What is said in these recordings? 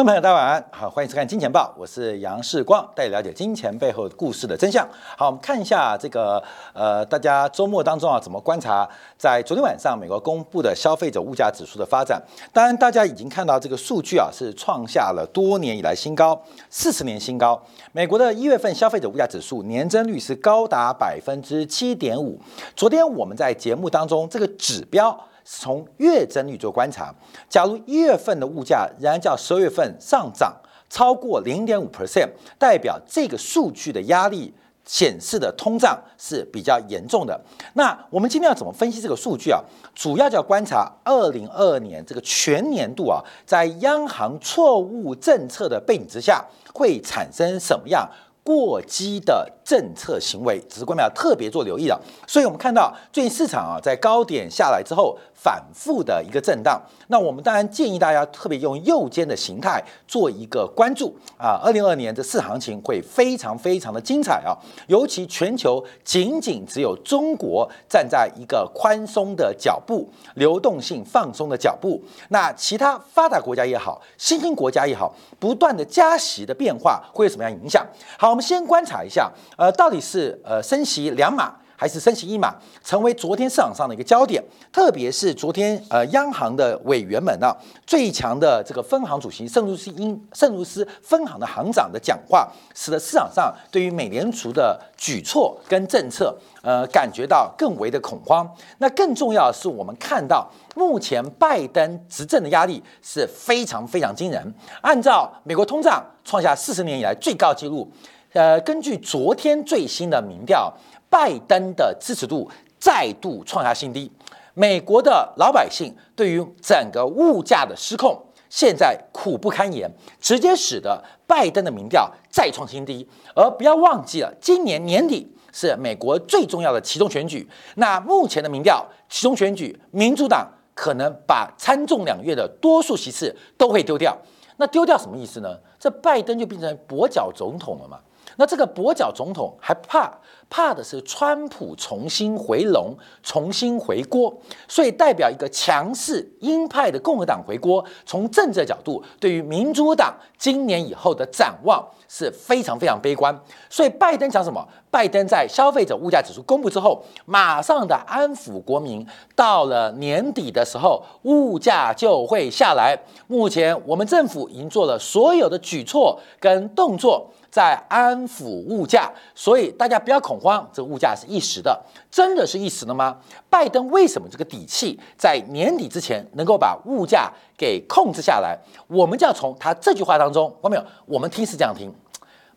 观众朋友，大家晚安，好，欢迎收看《金钱报》，我是杨世光，带你了解金钱背后故事的真相。好，我们看一下这个呃，大家周末当中啊，怎么观察在昨天晚上美国公布的消费者物价指数的发展？当然，大家已经看到这个数据啊，是创下了多年以来新高，四十年新高。美国的一月份消费者物价指数年增率是高达百分之七点五。昨天我们在节目当中，这个指标。从月增率做观察，假如一月份的物价仍然较十二月份上涨超过零点五 percent，代表这个数据的压力显示的通胀是比较严重的。那我们今天要怎么分析这个数据啊？主要就要观察二零二二年这个全年度啊，在央行错误政策的背景之下，会产生什么样？过激的政策行为，只是官媒要特别做留意的。所以，我们看到最近市场啊，在高点下来之后，反复的一个震荡。那我们当然建议大家特别用右肩的形态做一个关注啊。二零二二年这市行情会非常非常的精彩啊，尤其全球仅仅只有中国站在一个宽松的脚步、流动性放松的脚步，那其他发达国家也好、新兴国家也好，不断的加息的变化会有什么样影响？好。我们先观察一下，呃，到底是呃升息两码还是升息一码，成为昨天市场上的一个焦点。特别是昨天，呃，央行的委员们呢，最强的这个分行主席圣卢斯因圣卢斯分行的行长的讲话，使得市场上对于美联储的举措跟政策，呃，感觉到更为的恐慌。那更重要的是，我们看到目前拜登执政的压力是非常非常惊人。按照美国通胀创下四十年以来最高纪录。呃，根据昨天最新的民调，拜登的支持度再度创下新低。美国的老百姓对于整个物价的失控，现在苦不堪言，直接使得拜登的民调再创新低。而不要忘记了，今年年底是美国最重要的其中选举。那目前的民调，其中选举，民主党可能把参众两院的多数席次都会丢掉。那丢掉什么意思呢？这拜登就变成跛脚总统了嘛？那这个跛脚总统还怕怕的是川普重新回笼、重新回锅，所以代表一个强势鹰派的共和党回锅。从政治角度，对于民主党今年以后的展望是非常非常悲观。所以拜登讲什么？拜登在消费者物价指数公布之后，马上的安抚国民，到了年底的时候，物价就会下来。目前我们政府已经做了所有的举措跟动作。在安抚物价，所以大家不要恐慌，这个物价是一时的，真的是一时的吗？拜登为什么这个底气在年底之前能够把物价给控制下来？我们就要从他这句话当中，看没有？我们听是这样听，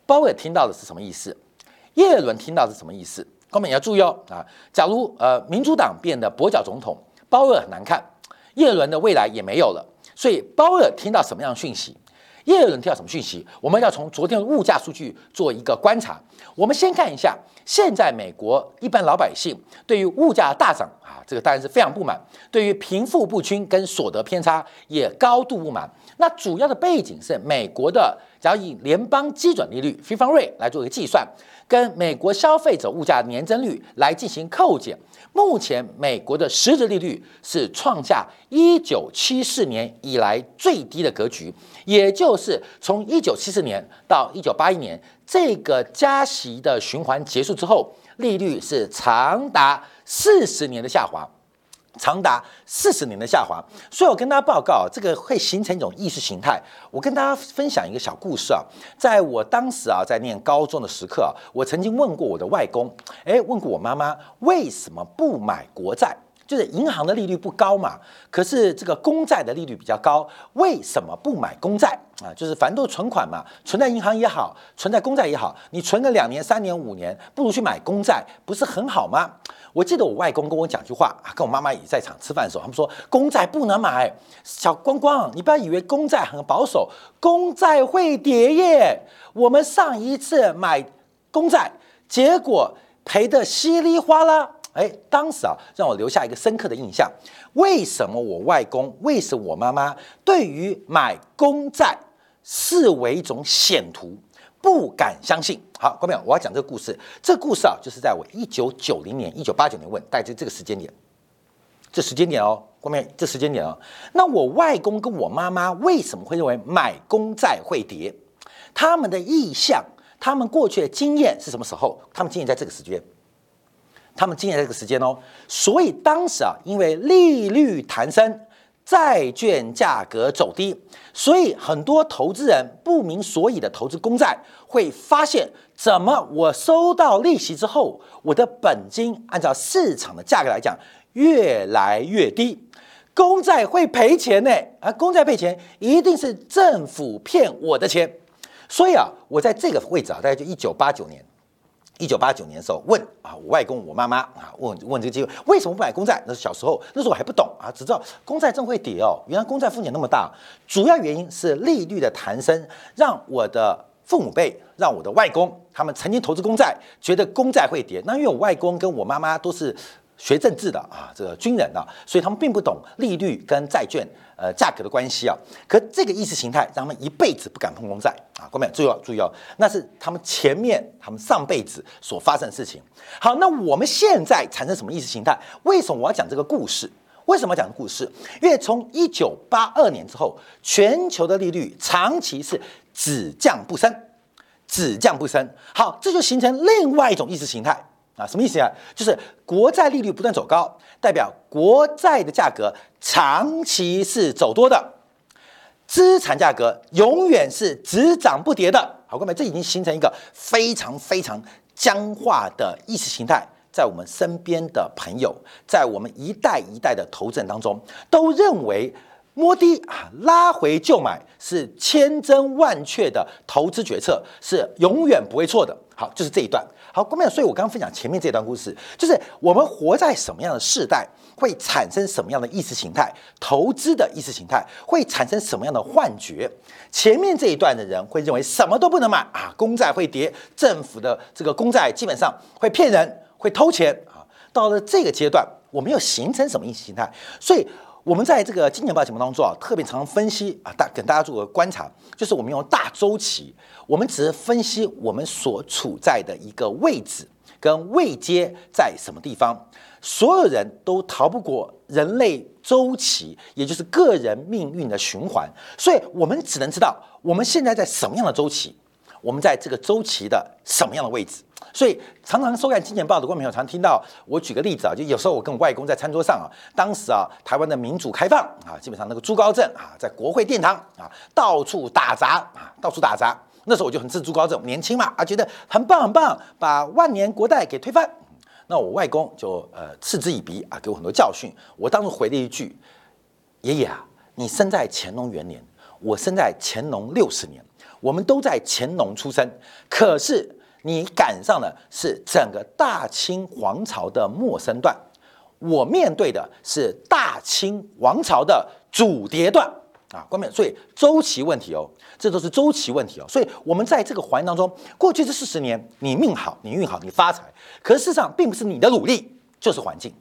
鲍威尔听到的是什么意思？耶伦听到是什么意思？各位也要注意哦啊！假如呃民主党变得跛脚总统，鲍威尔很难看，耶伦的未来也没有了，所以鲍威尔听到什么样的讯息？耶伦听到什么讯息？我们要从昨天的物价数据做一个观察。我们先看一下，现在美国一般老百姓对于物价大涨啊，这个当然是非常不满；对于贫富不均跟所得偏差也高度不满。那主要的背景是美国的，只要以联邦基准利率 f 方 rate） 来做一个计算，跟美国消费者物价年增率来进行扣减。目前美国的实质利率是创下一九七四年以来最低的格局，也就是从一九七四年到一九八一年这个加息的循环结束之后，利率是长达四十年的下滑。长达四十年的下滑，所以我跟大家报告，这个会形成一种意识形态。我跟大家分享一个小故事啊，在我当时啊，在念高中的时刻啊，我曾经问过我的外公，哎，问过我妈妈，为什么不买国债？就是银行的利率不高嘛，可是这个公债的利率比较高，为什么不买公债啊？就是反正都是存款嘛，存在银行也好，存在公债也好，你存个两年、三年、五年，不如去买公债，不是很好吗？我记得我外公跟我讲句话啊，跟我妈妈也在场吃饭的时候，他们说公债不能买，小光光，你不要以为公债很保守，公债会跌耶。我们上一次买公债，结果赔得稀里哗啦。哎，当时啊，让我留下一个深刻的印象。为什么我外公，为什么我妈妈对于买公债视为一种险途，不敢相信？好，各位朋友，我要讲这个故事。这故事啊，就是在我一九九零年、一九八九年问，大概就这个时间点。这时间点哦，后面这时间点哦，那我外公跟我妈妈为什么会认为买公债会跌？他们的意向，他们过去的经验是什么时候？他们经验在这个时间，他们今年这个时间哦。所以当时啊，因为利率弹升，债券价格走低，所以很多投资人不明所以的投资公债，会发现怎么我收到利息之后，我的本金按照市场的价格来讲。越来越低，公债会赔钱呢？啊，公债赔钱一定是政府骗我的钱。所以啊，我在这个位置啊，大概就一九八九年，一九八九年的时候问啊，我外公、我妈妈啊，问问这个机会，为什么不买公债？那是小时候，那时候我还不懂啊，只知道公债真会跌哦。原来公债风险那么大，主要原因是利率的弹升，让我的父母辈，让我的外公，他们曾经投资公债，觉得公债会跌。那因为我外公跟我妈妈都是。学政治的啊，这个军人啊，所以他们并不懂利率跟债券呃价格的关系啊。可这个意识形态让他们一辈子不敢碰公债啊。各位注意哦，注意哦，那是他们前面他们上辈子所发生的事情。好，那我们现在产生什么意识形态？为什么我要讲这个故事？为什么要讲故事？因为从一九八二年之后，全球的利率长期是只降不升，只降不升。好，这就形成另外一种意识形态。啊，什么意思啊？就是国债利率不断走高，代表国债的价格长期是走多的，资产价格永远是只涨不跌的。好，各位，这已经形成一个非常非常僵化的意识形态，在我们身边的朋友，在我们一代一代的投资人当中，都认为摸低啊拉回就买是千真万确的投资决策，是永远不会错的。好，就是这一段。好，郭明所以我刚刚分享前面这段故事，就是我们活在什么样的世代，会产生什么样的意识形态，投资的意识形态会产生什么样的幻觉。前面这一段的人会认为什么都不能买啊，公债会跌，政府的这个公债基本上会骗人，会偷钱啊。到了这个阶段，我们又形成什么意识形态？所以。我们在这个金钱报节目当中啊，特别常分析啊，大跟大家做个观察，就是我们用大周期，我们只是分析我们所处在的一个位置跟位阶在什么地方，所有人都逃不过人类周期，也就是个人命运的循环，所以我们只能知道我们现在在什么样的周期，我们在这个周期的什么样的位置。所以常常收看《金钱报》的观众朋友，常听到我举个例子啊，就有时候我跟我外公在餐桌上啊，当时啊，台湾的民主开放啊，基本上那个朱高正啊，在国会殿堂啊，到处打砸啊，到处打砸。那时候我就很支持朱高正，年轻嘛啊，觉得很棒很棒，把万年国代给推翻。那我外公就呃嗤之以鼻啊，给我很多教训。我当时回了一句：“爷爷啊，你生在乾隆元年，我生在乾隆六十年，我们都在乾隆出生，可是。”你赶上的是整个大清皇朝的末生段，我面对的是大清王朝的主跌段。啊，关键所以周期问题哦，这都是周期问题哦，所以我们在这个环境当中，过去这四十年，你命好，你运好，你发财，可是事实上并不是你的努力，就是环境。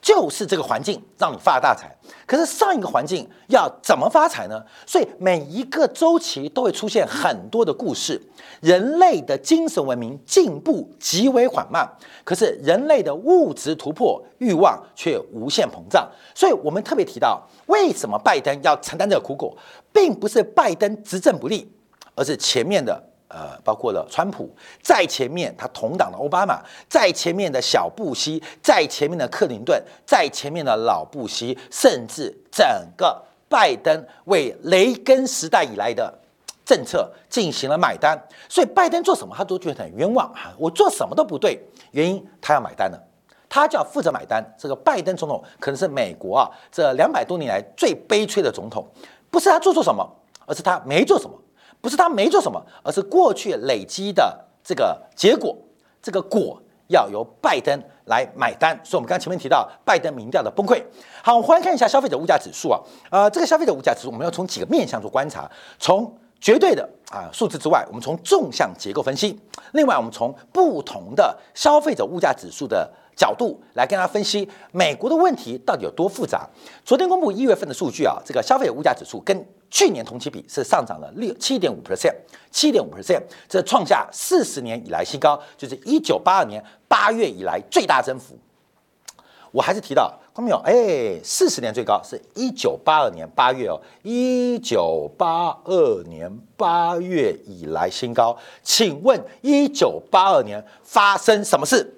就是这个环境让你发大财，可是上一个环境要怎么发财呢？所以每一个周期都会出现很多的故事。人类的精神文明进步极为缓慢，可是人类的物质突破欲望却无限膨胀。所以我们特别提到，为什么拜登要承担这个苦果，并不是拜登执政不力，而是前面的。呃，包括了川普在前面，他同党的奥巴马在前面的小布希，在前面的克林顿，在前面的老布希，甚至整个拜登为雷根时代以来的 政策进行了买单，所以拜登做什么他都觉得很冤枉啊！我做什么都不对，原因他要买单了，他就要负责买单。这个拜登总统可能是美国啊这两百多年来最悲催的总统，不是他做错什么，而是他没做什么。不是他没做什么，而是过去累积的这个结果，这个果要由拜登来买单。所以，我们刚前面提到拜登民调的崩溃。好，我们回来看一下消费者物价指数啊，呃，这个消费者物价指数，我们要从几个面向做观察，从绝对的啊数字之外，我们从纵向结构分析。另外，我们从不同的消费者物价指数的角度来跟大家分析美国的问题到底有多复杂。昨天公布一月份的数据啊，这个消费者物价指数跟去年同期比是上涨了六七点五 percent，七点五 percent，这创下四十年以来新高，就是一九八二年八月以来最大增幅。我还是提到，看到没有？哎，四十年最高是一九八二年八月哦，一九八二年八月以来新高。请问一九八二年发生什么事？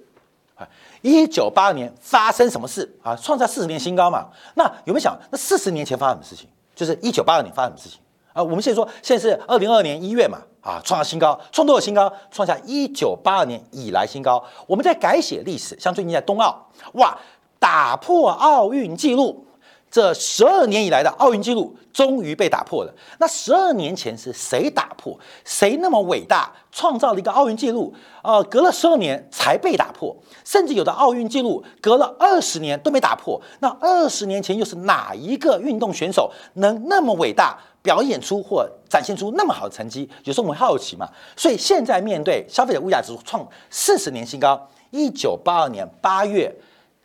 啊一九八二年发生什么事啊？创下四十年新高嘛？那有没有想，那四十年前发生什么事情？就是一九八二年发生的事情啊？我们现在说，现在是二零二二年一月嘛，啊，创下新高，创多少新高？创下一九八二年以来新高。我们在改写历史，像最近在冬奥，哇！打破奥运纪录，这十二年以来的奥运纪录终于被打破了。那十二年前是谁打破？谁那么伟大，创造了一个奥运纪录？呃，隔了十二年才被打破，甚至有的奥运纪录隔了二十年都没打破。那二十年前又是哪一个运动选手能那么伟大，表演出或展现出那么好的成绩？有时候我们好奇嘛。所以现在面对消费者物价指数创四十年新高，一九八二年八月。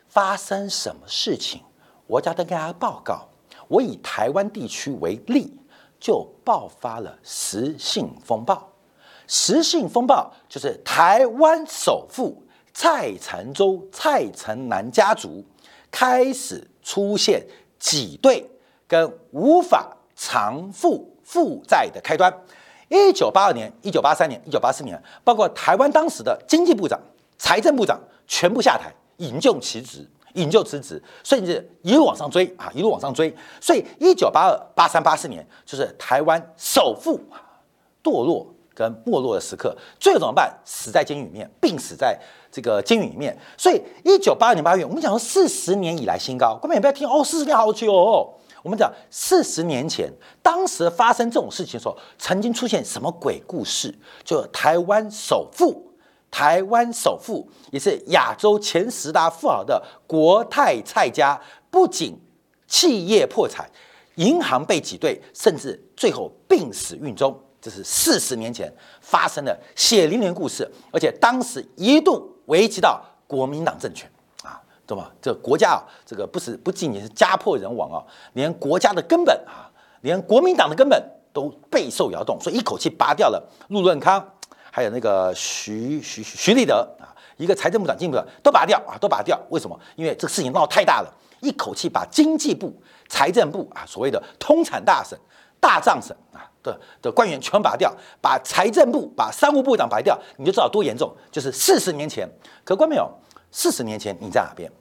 发生什么事情？我要跟大家报告。我以台湾地区为例，就爆发了实性风暴。实性风暴就是台湾首富蔡成洲、蔡成南家族开始出现挤兑跟无法偿付负债的开端。一九八二年、一九八三年、一九八四年，包括台湾当时的经济部长、财政部长全部下台。引咎辞职，引咎辞职，甚至一路往上追啊，一路往上追。所以，一九八二、八三、八四年就是台湾首富堕落跟没落的时刻。最后怎么办？死在监狱里面，病死在这个监狱里面。所以，一九八二年八月，我们讲说四十年以来新高。各位也不要听哦，四十年好久哦。我们讲四十年前，当时发生这种事情的时候，曾经出现什么鬼故事？就台湾首富。台湾首富也是亚洲前十大富豪的国泰蔡家，不仅企业破产，银行被挤兑，甚至最后病死狱中。这是四十年前发生的血淋淋故事，而且当时一度危及到国民党政权啊，懂吗？这国家啊，这个不是不仅仅是家破人亡啊，连国家的根本啊，连国民党的根本都备受摇动，所以一口气拔掉了陆润康。还有那个徐徐徐立德啊，一个财政部长、经济部长都拔掉啊，都拔掉。为什么？因为这个事情闹太大了，一口气把经济部、财政部啊，所谓的通产大省、大藏省啊的的官员全拔掉，把财政部、把商务部长拔掉，你就知道多严重。就是四十年前，可观没有？四十年前你在哪边？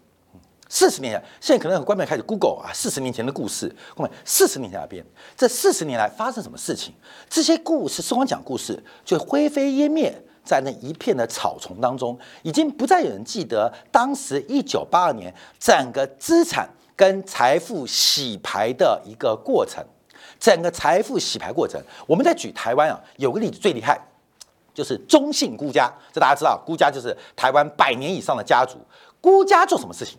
四十年前，现在可能官媒开始 Google 啊，四十年前的故事。官媒四十年前那边，这四十年来发生什么事情？这些故事，时光讲故事，就灰飞烟灭在那一片的草丛当中，已经不再有人记得当时一九八二年整个资产跟财富洗牌的一个过程。整个财富洗牌过程，我们在举台湾啊，有个例子最厉害，就是中信孤家。这大家知道，孤家就是台湾百年以上的家族。孤家做什么事情？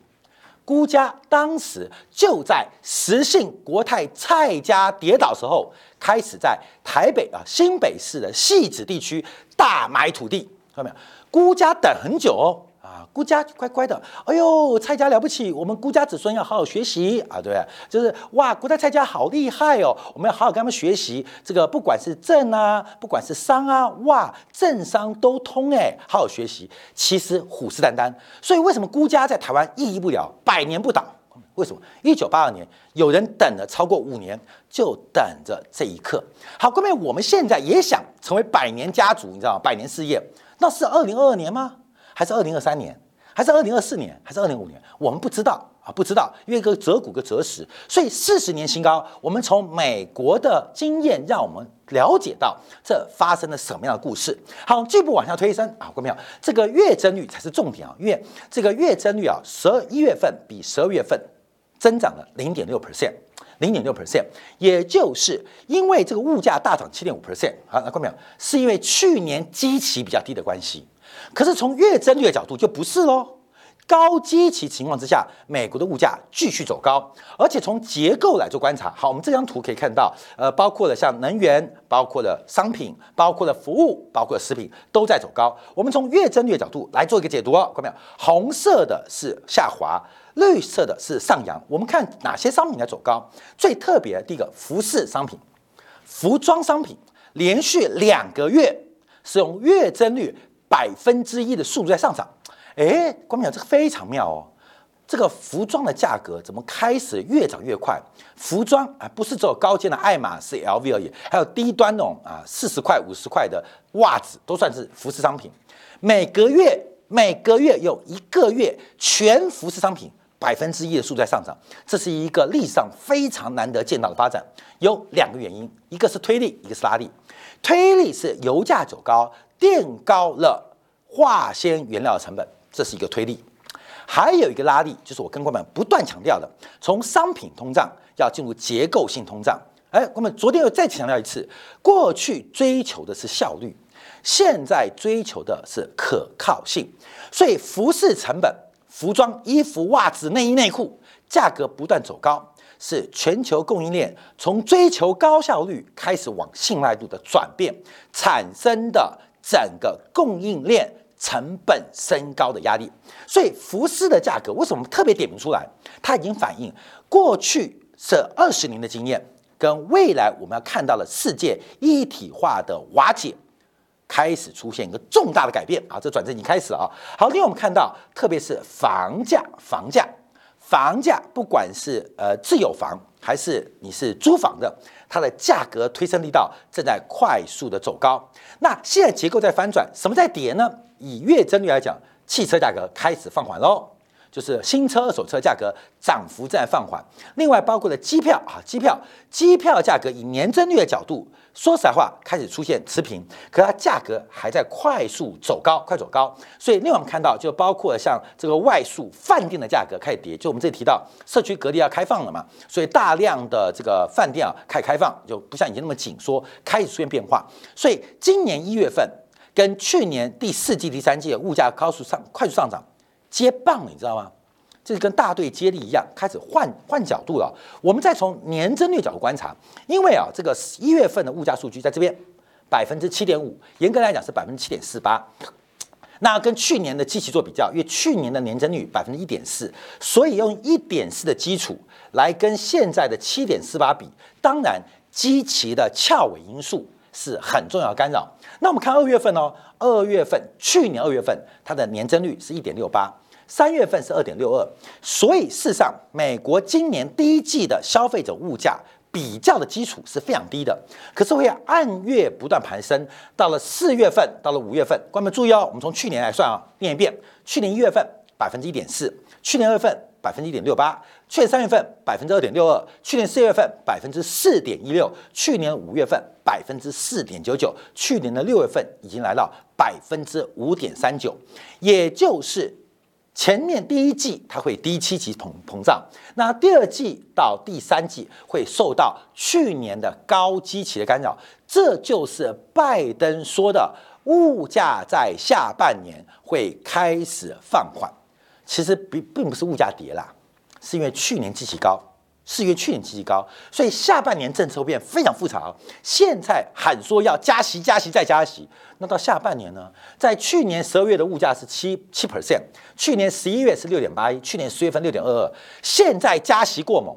孤家当时就在实信国泰蔡家跌倒时候，开始在台北啊新北市的戏子地区大买土地，看到没有？孤家等很久哦。啊孤家乖乖的，哎呦，蔡家了不起，我们孤家子孙要好好学习啊，对不对？就是哇，古代蔡家好厉害哦，我们要好好跟他们学习。这个不管是政啊，不管是商啊，哇，政商都通哎，好好学习。其实虎视眈眈，所以为什么孤家在台湾屹立不了，百年不倒？为什么？一九八二年有人等了超过五年，就等着这一刻。好，各位，我们现在也想成为百年家族，你知道吗？百年事业，那是二零二二年吗？还是二零二三年？还是二零二四年，还是二零五年，我们不知道啊，不知道，因为个择股个择时，所以四十年新高。我们从美国的经验，让我们了解到这发生了什么样的故事。好，进一步往下推升啊，看到没有？这个月增率才是重点啊，因为这个月增率啊，十二一月份比十二月份增长了零点六 percent，零点六 percent，也就是因为这个物价大涨七点五 percent 啊，看到没有？是因为去年基期比较低的关系。可是从月增率的角度就不是喽，高基期情况之下，美国的物价继续走高，而且从结构来做观察，好，我们这张图可以看到，呃，包括了像能源，包括了商品，包括了服务，包括了食品都在走高。我们从月增率的角度来做一个解读哦，看到没有？红色的是下滑，绿色的是上扬。我们看哪些商品在走高？最特别的第一个服饰商品、服装商品，连续两个月是用月增率。百分之一的速度在上涨，哎，关淼这个非常妙哦。这个服装的价格怎么开始越涨越快？服装啊，不是只有高阶的爱马仕、LV 而已，还有低端那种啊，四十块、五十块的袜子都算是服饰商品。每个月每个月有一个月全服饰商品百分之一的数在上涨，这是一个历史上非常难得见到的发展。有两个原因，一个是推力，一个是拉力。推力是油价走高，垫高了化纤原料的成本，这是一个推力。还有一个拉力，就是我跟官们不断强调的，从商品通胀要进入结构性通胀。哎，我们昨天又再强调一次，过去追求的是效率，现在追求的是可靠性。所以服饰成本、服装、衣服、袜子、内衣内裤价格不断走高，是全球供应链从追求高效率开始往信赖度的转变产生的整个供应链。成本升高的压力，所以服饰的价格为什么特别点名出来？它已经反映过去这二十年的经验，跟未来我们要看到的世界一体化的瓦解，开始出现一个重大的改变啊！这转折已经开始了啊！好，另外我们看到，特别是房价，房价，房价，不管是呃自有房还是你是租房的。它的价格推升力道正在快速的走高，那现在结构在翻转，什么在跌呢？以月增率来讲，汽车价格开始放缓喽。就是新车、二手车价格涨幅在放缓，另外包括了机票啊，机票、机票价格以年增率的角度，说实话开始出现持平，可它价格还在快速走高，快走高。所以另外我们看到，就包括像这个外宿饭店的价格开始跌，就我们这里提到社区隔离要开放了嘛，所以大量的这个饭店啊开始开放，就不像以前那么紧缩，开始出现变化。所以今年一月份跟去年第四季、第三季的物价高速上快速上涨。接棒，你知道吗？这是跟大队接力一样，开始换换角度了。我们再从年增率角度观察，因为啊，这个一月份的物价数据在这边百分之七点五，严格来讲是百分之七点四八。那跟去年的基期做比较，因为去年的年增率百分之一点四，所以用一点四的基础来跟现在的七点四八比，当然基期的翘尾因素是很重要的干扰。那我们看二月份哦，二月份去年二月份它的年增率是一点六八。三月份是二点六二，所以事实上，美国今年第一季的消费者物价比较的基础是非常低的，可是会按月不断攀升。到了四月份，到了五月份，观众注意哦，我们从去年来算啊，念一遍：去年一月份百分之一点四，去年二月份百分之一点六八，去年三月份百分之二点六二，去年四月份百分之四点一六，去年五月份百分之四点九九，去年的六月份已经来到百分之五点三九，也就是。前面第一季它会低七级膨膨胀，那第二季到第三季会受到去年的高基期的干扰，这就是拜登说的物价在下半年会开始放缓。其实并并不是物价跌啦，是因为去年基期高。是因为去年基期高，所以下半年政策会变非常复杂。现在喊说要加息、加息再加息，那到下半年呢？在去年十二月的物价是七七 percent，去年十一月是六点八一，去年十月份六点二二，现在加息过猛，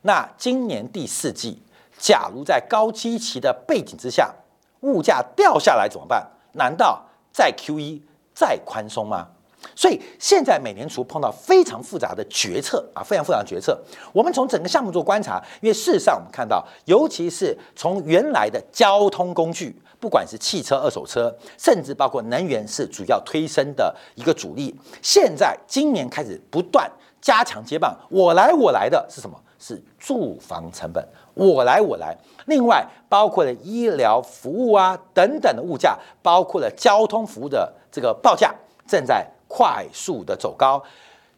那今年第四季，假如在高基期的背景之下，物价掉下来怎么办？难道再 Q 一再宽松吗？所以现在美联储碰到非常复杂的决策啊，非常复杂的决策。我们从整个项目做观察，因为事实上我们看到，尤其是从原来的交通工具，不管是汽车、二手车，甚至包括能源，是主要推升的一个主力。现在今年开始不断加强接棒，我来我来的是什么？是住房成本，我来我来。另外包括了医疗服务啊等等的物价，包括了交通服务的这个报价正在。快速的走高，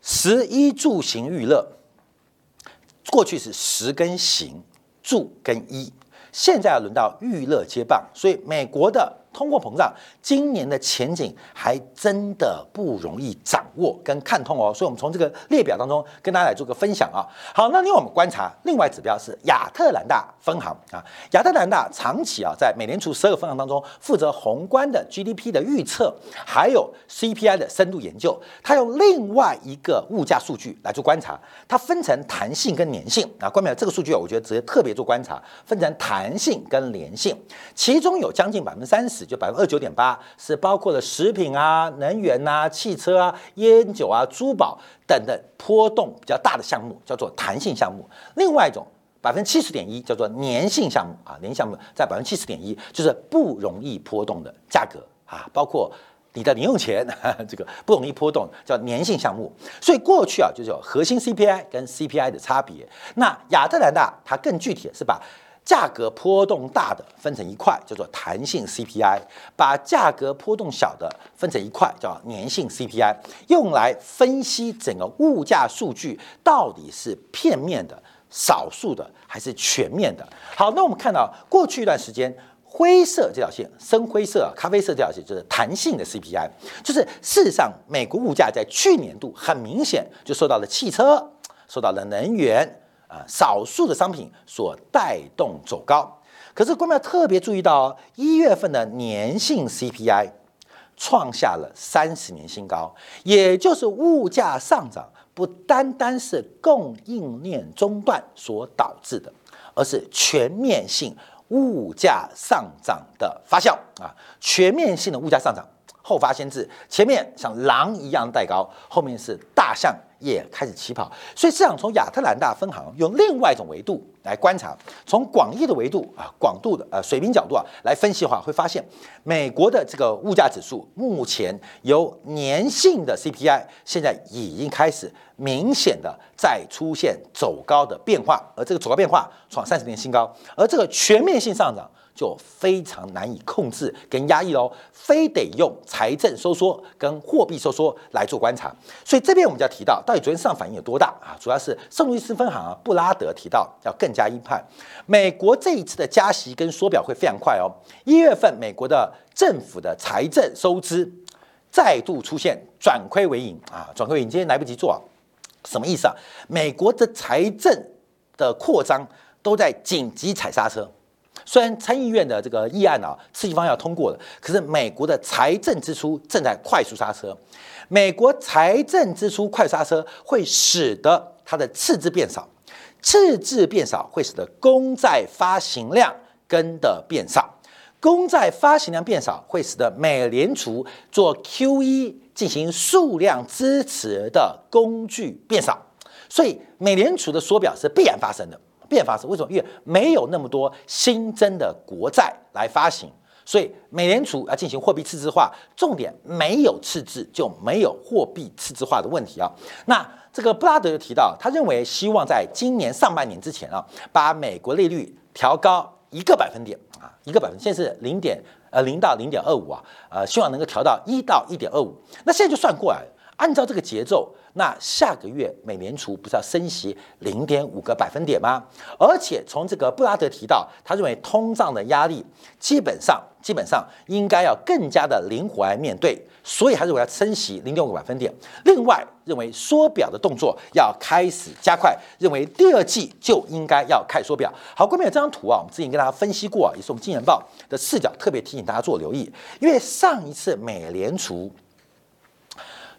食衣住行娱乐，过去是食跟行，住跟一，现在要轮到娱乐接棒，所以美国的。通货膨胀今年的前景还真的不容易掌握跟看通哦，所以我们从这个列表当中跟大家来做个分享啊。好，那另外我们观察另外指标是亚特兰大分行啊，亚特兰大长期啊在美联储十二个分行当中负责宏观的 GDP 的预测，还有 CPI 的深度研究。它用另外一个物价数据来做观察，它分成弹性跟粘性啊。关于这个数据啊，我觉得直接特别做观察，分成弹性跟粘性，其中有将近百分之三十。就百分之二九点八，是包括了食品啊、能源啊、汽车啊、烟酒啊、珠宝等等波动比较大的项目，叫做弹性项目。另外一种百分之七十点一叫做粘性项目啊，粘性项目在百分之七十点一，就是不容易波动的价格啊，包括。你的零用钱，这个不容易波动，叫粘性项目。所以过去啊，就是有核心 CPI 跟 CPI 的差别。那亚特兰大它更具体的是把价格波动大的分成一块，叫做弹性 CPI；把价格波动小的分成一块，叫粘性 CPI，用来分析整个物价数据到底是片面的、少数的还是全面的。好，那我们看到过去一段时间。灰色这条线，深灰色、咖啡色这条线就是弹性的 CPI，就是事实上，美国物价在去年度很明显就受到了汽车、受到了能源啊少数的商品所带动走高。可是，观众要特别注意到，一月份的年性 CPI 创下了三十年新高，也就是物价上涨不单单是供应链中断所导致的，而是全面性。物价上涨的发酵啊，全面性的物价上涨，后发先至，前面像狼一样带高，后面是大象也开始起跑。所以市场从亚特兰大分行用另外一种维度来观察，从广义的维度啊，广度的呃水平角度啊来分析的话，会发现美国的这个物价指数目前由粘性的 CPI 现在已经开始。明显的在出现走高的变化，而这个走高变化创三十年新高，而这个全面性上涨就非常难以控制跟压抑喽，非得用财政收缩跟货币收缩来做观察。所以这边我们就要提到，到底昨天市场反应有多大啊？主要是圣路易斯分行啊，布拉德提到要更加鹰派，美国这一次的加息跟缩表会非常快哦。一月份美国的政府的财政收支再度出现转亏为盈啊，转亏为盈，今天来不及做啊。什么意思啊？美国的财政的扩张都在紧急踩刹车。虽然参议院的这个议案啊，刺激方要通过了，可是美国的财政支出正在快速刹车。美国财政支出快刹车，会使得它的赤字变少，赤字变少会使得公债发行量跟的变少，公债发行量变少会使得美联储做 QE。进行数量支持的工具变少，所以美联储的缩表是必然发生的，必然发生。为什么？因为没有那么多新增的国债来发行，所以美联储要进行货币赤字化。重点没有赤字就没有货币赤字化的问题啊。那这个布拉德就提到，他认为希望在今年上半年之前啊，把美国利率调高一个百分点啊，一个百分，现在是零点。呃，零到零点二五啊，呃，希望能够调到一到一点二五。那现在就算过来，按照这个节奏，那下个月美联储不是要升息零点五个百分点吗？而且从这个布拉德提到，他认为通胀的压力基本上基本上应该要更加的灵活来面对。所以他认为要升息零点五个百分点，另外认为缩表的动作要开始加快，认为第二季就应该要开缩表。好，关面有这张图啊，我们之前跟大家分析过，也是我们金钱报的视角特别提醒大家做留意，因为上一次美联储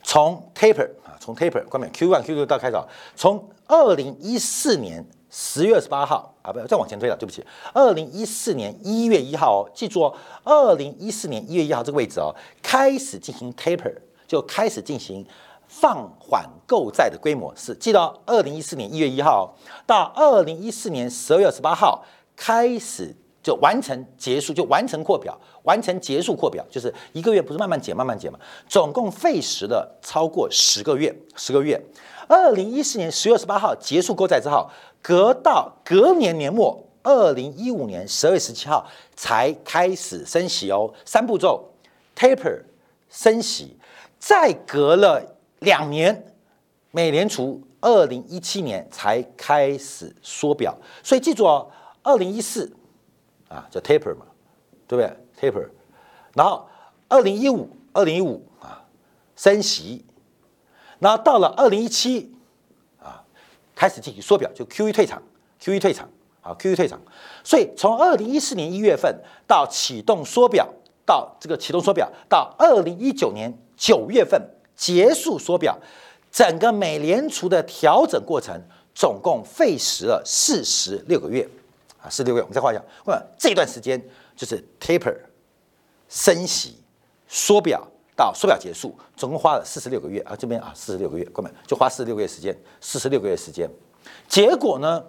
从 taper 啊，从 taper 关面 Q one Q two 到开始，从二零一四年。十月二十八号啊，不要再往前推了，对不起。二零一四年一月一号哦，记住哦，二零一四年一月一号这个位置哦，开始进行 taper，就开始进行放缓购债的规模是，记得二零一四年一月一号到二零一四年十二月二十八号开始就完成结束，就完成扩表，完成结束扩表，就是一个月不是慢慢减慢慢减嘛，总共费时了超过十个月，十个月。二零一四年十月十八号结束购债之后。隔到隔年年末，二零一五年十二月十七号才开始升息哦，三步骤：taper 升息，再隔了两年，美联储二零一七年才开始缩表。所以记住哦，二零一四啊叫 taper 嘛，对不对？taper，然后二零一五二零一五啊升息，然后到了二零一七啊。开始进行缩表，就 Q E 退场，Q E 退场，啊 q E 退场。所以从二零一四年一月份到启动缩表，到这个启动缩表，到二零一九年九月份结束缩表，整个美联储的调整过程总共费时了四十六个月，啊，四六个月。我们再画一下，这段时间就是 taper 升息、缩表到缩表结束，总共花了四十六个月啊，这边啊四十六个月，根本就花四十六个月时间，四十六个月时间，结果呢？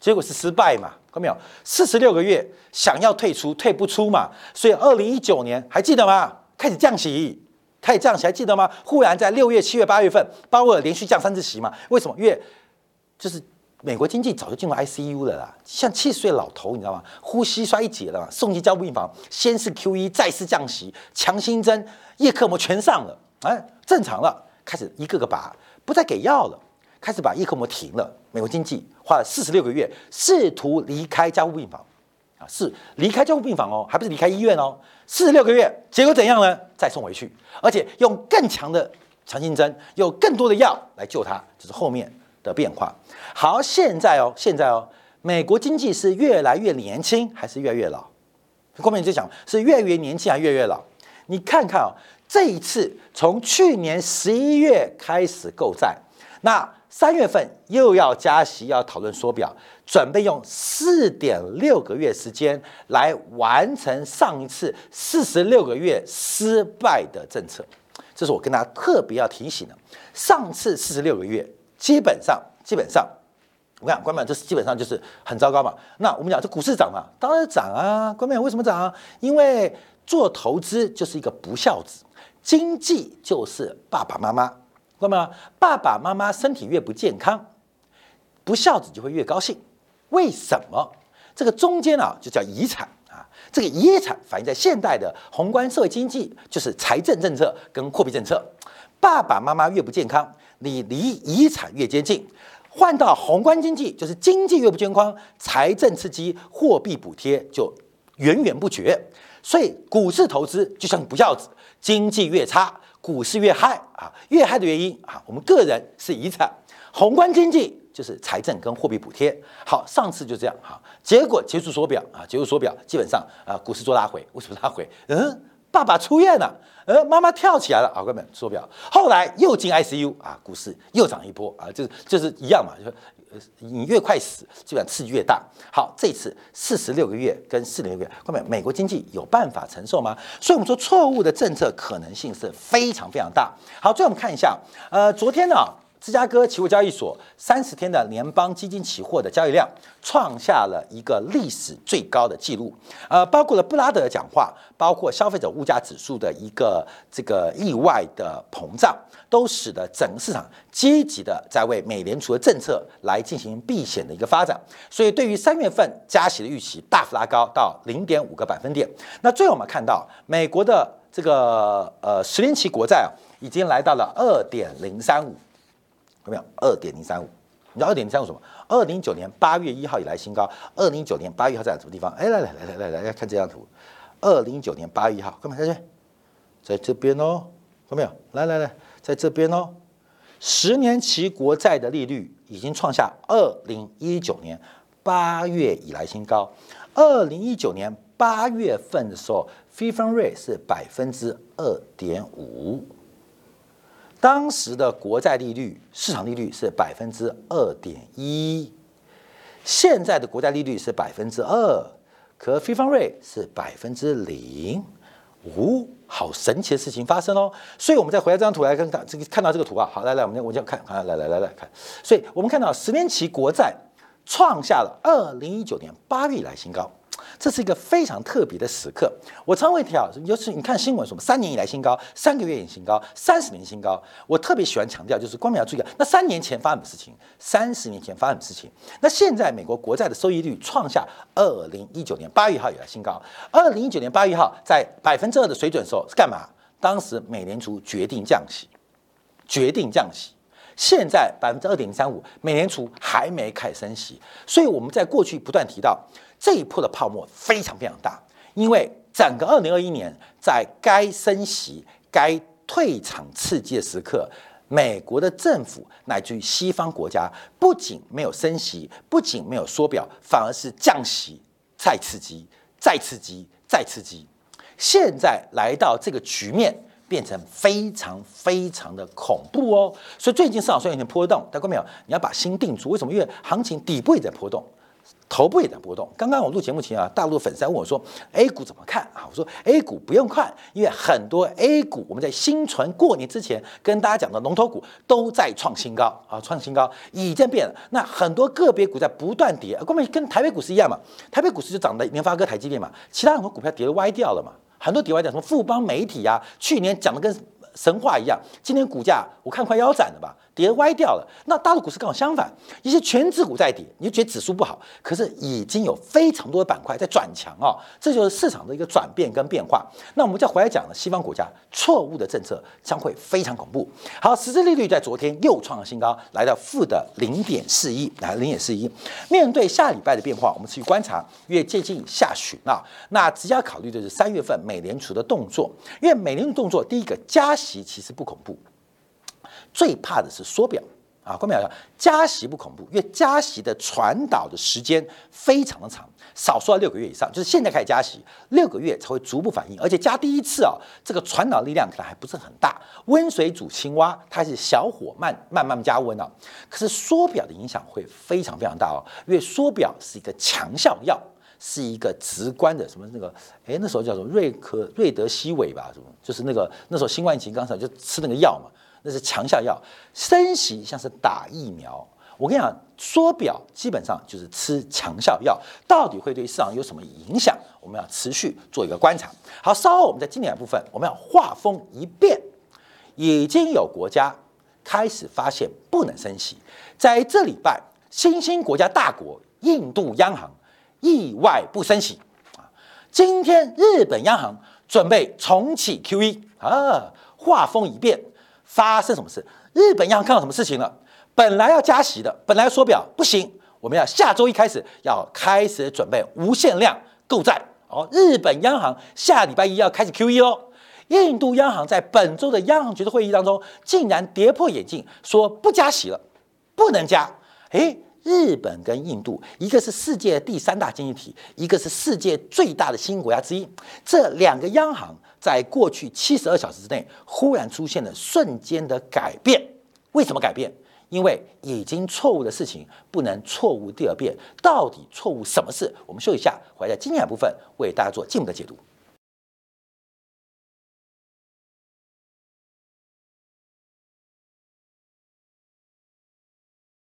结果是失败嘛？看到没有？四十六个月想要退出，退不出嘛。所以二零一九年还记得吗？开始降息，开始降息，还记得吗？忽然在六月、七月、八月份，鲍威尔连续降三次息嘛？为什么？因为就是美国经济早就进入 ICU 了啦，像七十岁老头，你知道吗？呼吸衰竭了？送进交病房，先是 QE，再是降息，强心针、叶克膜全上了，哎，正常了，开始一个个拔，不再给药了。开始把叶克膜停了，美国经济花了四十六个月试图离开加护病房，啊，是离开加护病房哦，还不是离开医院哦，四十六个月，结果怎样呢？再送回去，而且用更强的强心针，有更多的药来救他，就是后面的变化。好，现在哦，现在哦，美国经济是越来越年轻还是越来越老？后面就讲是越来越年轻还是越来越老？你看看哦，这一次从去年十一月开始购债，那。三月份又要加息，要讨论缩表，准备用四点六个月时间来完成上一次四十六个月失败的政策。这是我跟大家特别要提醒的。上次四十六个月，基本上基本上，我们讲关淼，这是基本上就是很糟糕嘛。那我们讲这股市涨嘛，当然涨啊。关淼为什么涨？啊因为做投资就是一个不孝子，经济就是爸爸妈妈。那么爸爸妈妈身体越不健康，不孝子就会越高兴。为什么？这个中间啊，就叫遗产啊。这个遗产反映在现代的宏观社会经济，就是财政政策跟货币政策。爸爸妈妈越不健康，你离遗产越接近。换到宏观经济，就是经济越不健康，财政刺激、货币补贴就源源不绝。所以股市投资就像不孝子，经济越差。股市越嗨啊，越嗨的原因啊，我们个人是遗产，宏观经济就是财政跟货币补贴。好，上次就这样哈，结果结束缩表啊，结束缩表，基本上啊，股市做拉回，为什么拉回？嗯，爸爸出院了，呃，妈妈跳起来了啊，哥们缩表，后来又进 ICU 啊，股市又涨一波啊，就是就是一样嘛，就是。你越快死，基本上刺激越大。好，这次四十六个月跟四零个月，哥们美国经济有办法承受吗？所以我们说错误的政策可能性是非常非常大。好，最后我们看一下，呃，昨天呢？芝加哥期货交易所三十天的联邦基金期货的交易量创下了一个历史最高的纪录，呃，包括了布拉德的讲话，包括消费者物价指数的一个这个意外的膨胀，都使得整个市场积极的在为美联储的政策来进行避险的一个发展，所以对于三月份加息的预期大幅拉高到零点五个百分点。那最后我们看到美国的这个呃十年期国债啊，已经来到了二点零三五。有没有二点零三五？你知道二点零三五什么？二零一九年八月一号以来新高。二零一九年八月一号在什么地方？哎，来来来来来来，看这张图。二零一九年八月一号，干嘛下去？在这边哦，看没有？来来来，在这边哦。十年期国债的利率已经创下二零一九年八月以来新高。二零一九年八月份的时候 f e e n rate 是百分之二点五。当时的国债利率市场利率是百分之二点一，现在的国债利率是百分之二，可非方瑞是百分之零，哦，好神奇的事情发生哦！所以，我们再回来这张图来看，看这个看到这个图啊，好，来来，我们我就看，看，来来来来看，所以我们看到十年期国债创下了二零一九年八月以来新高。这是一个非常特别的时刻。我常会提到，尤其你看新闻，什么三年以来新高，三个月以新高，三十年新高。我特别喜欢强调，就是光明要注意，那三年前发生什么事情？三十年前发生什么事情？那现在美国国债的收益率创下二零一九年八月一号以来新高。二零一九年八月一号在百分之二的水准的时候是干嘛？当时美联储决定降息，决定降息。现在百分之二点零三五，美联储还没开始升息。所以我们在过去不断提到。这一波的泡沫非常非常大，因为整个二零二一年在该升息、该退场刺激的时刻，美国的政府乃至于西方国家不仅没有升息，不仅没有缩表，反而是降息、再刺激、再刺激、再刺激。现在来到这个局面，变成非常非常的恐怖哦。所以最近市场虽然有点波动，大家看没有？你要把心定住。为什么？因为行情底部也在波动。头部也在波动。刚刚我录节目前啊，大陆粉丝问我说：“A 股怎么看啊？”我说：“A 股不用看，因为很多 A 股我们在新春过年之前跟大家讲的龙头股都在创新高啊，创新高已经变了。那很多个别股在不断跌，根本跟台北股市一样嘛。台北股市就涨的联发科、台积电嘛，其他很多股票跌的歪掉了嘛，很多跌歪掉，什么富邦媒体啊，去年讲的跟神话一样，今年股价我看快腰斩了吧。跌歪掉了，那大陆股市刚好相反，一些全指股在跌，你就觉得指数不好，可是已经有非常多的板块在转强啊，这就是市场的一个转变跟变化。那我们再回来讲呢，西方国家错误的政策将会非常恐怖。好，实质利率在昨天又创了新高，来到负的零点四一，来零点四一。面对下礼拜的变化，我们持续观察，越接近下旬啊，那直接考虑的是三月份美联储的动作，因为美联储动作第一个加息其实不恐怖。最怕的是缩表啊！关表加息不恐怖，因为加息的传导的时间非常的长，少说要六个月以上。就是现在开始加息，六个月才会逐步反应，而且加第一次啊，这个传导力量可能还不是很大。温水煮青蛙，它是小火慢慢慢加温啊。可是缩表的影响会非常非常大哦，因为缩表是一个强效药，是一个直观的什么那个哎那时候叫什么瑞克瑞德西韦吧，什么就是那个那时候新冠疫情刚才就吃那个药嘛。那是强效药，升息像是打疫苗。我跟你讲，缩表基本上就是吃强效药，到底会对市场有什么影响？我们要持续做一个观察。好，稍后我们在经典部分，我们要画风一变，已经有国家开始发现不能升息。在这礼拜，新兴国家大国印度央行意外不升息啊。今天日本央行准备重启 QE 啊，画风一变。发生什么事？日本央行看到什么事情了？本来要加息的，本来缩表不行，我们要下周一开始要开始准备无限量购债哦。日本央行下礼拜一要开始 QE 哦。印度央行在本周的央行决策会议当中，竟然跌破眼镜，说不加息了，不能加。诶，日本跟印度，一个是世界第三大经济体，一个是世界最大的新兴国家之一，这两个央行。在过去七十二小时之内，忽然出现了瞬间的改变。为什么改变？因为已经错误的事情不能错误第二遍。到底错误什么事？我们休息一下，回来今天部分为大家做进一步的解读。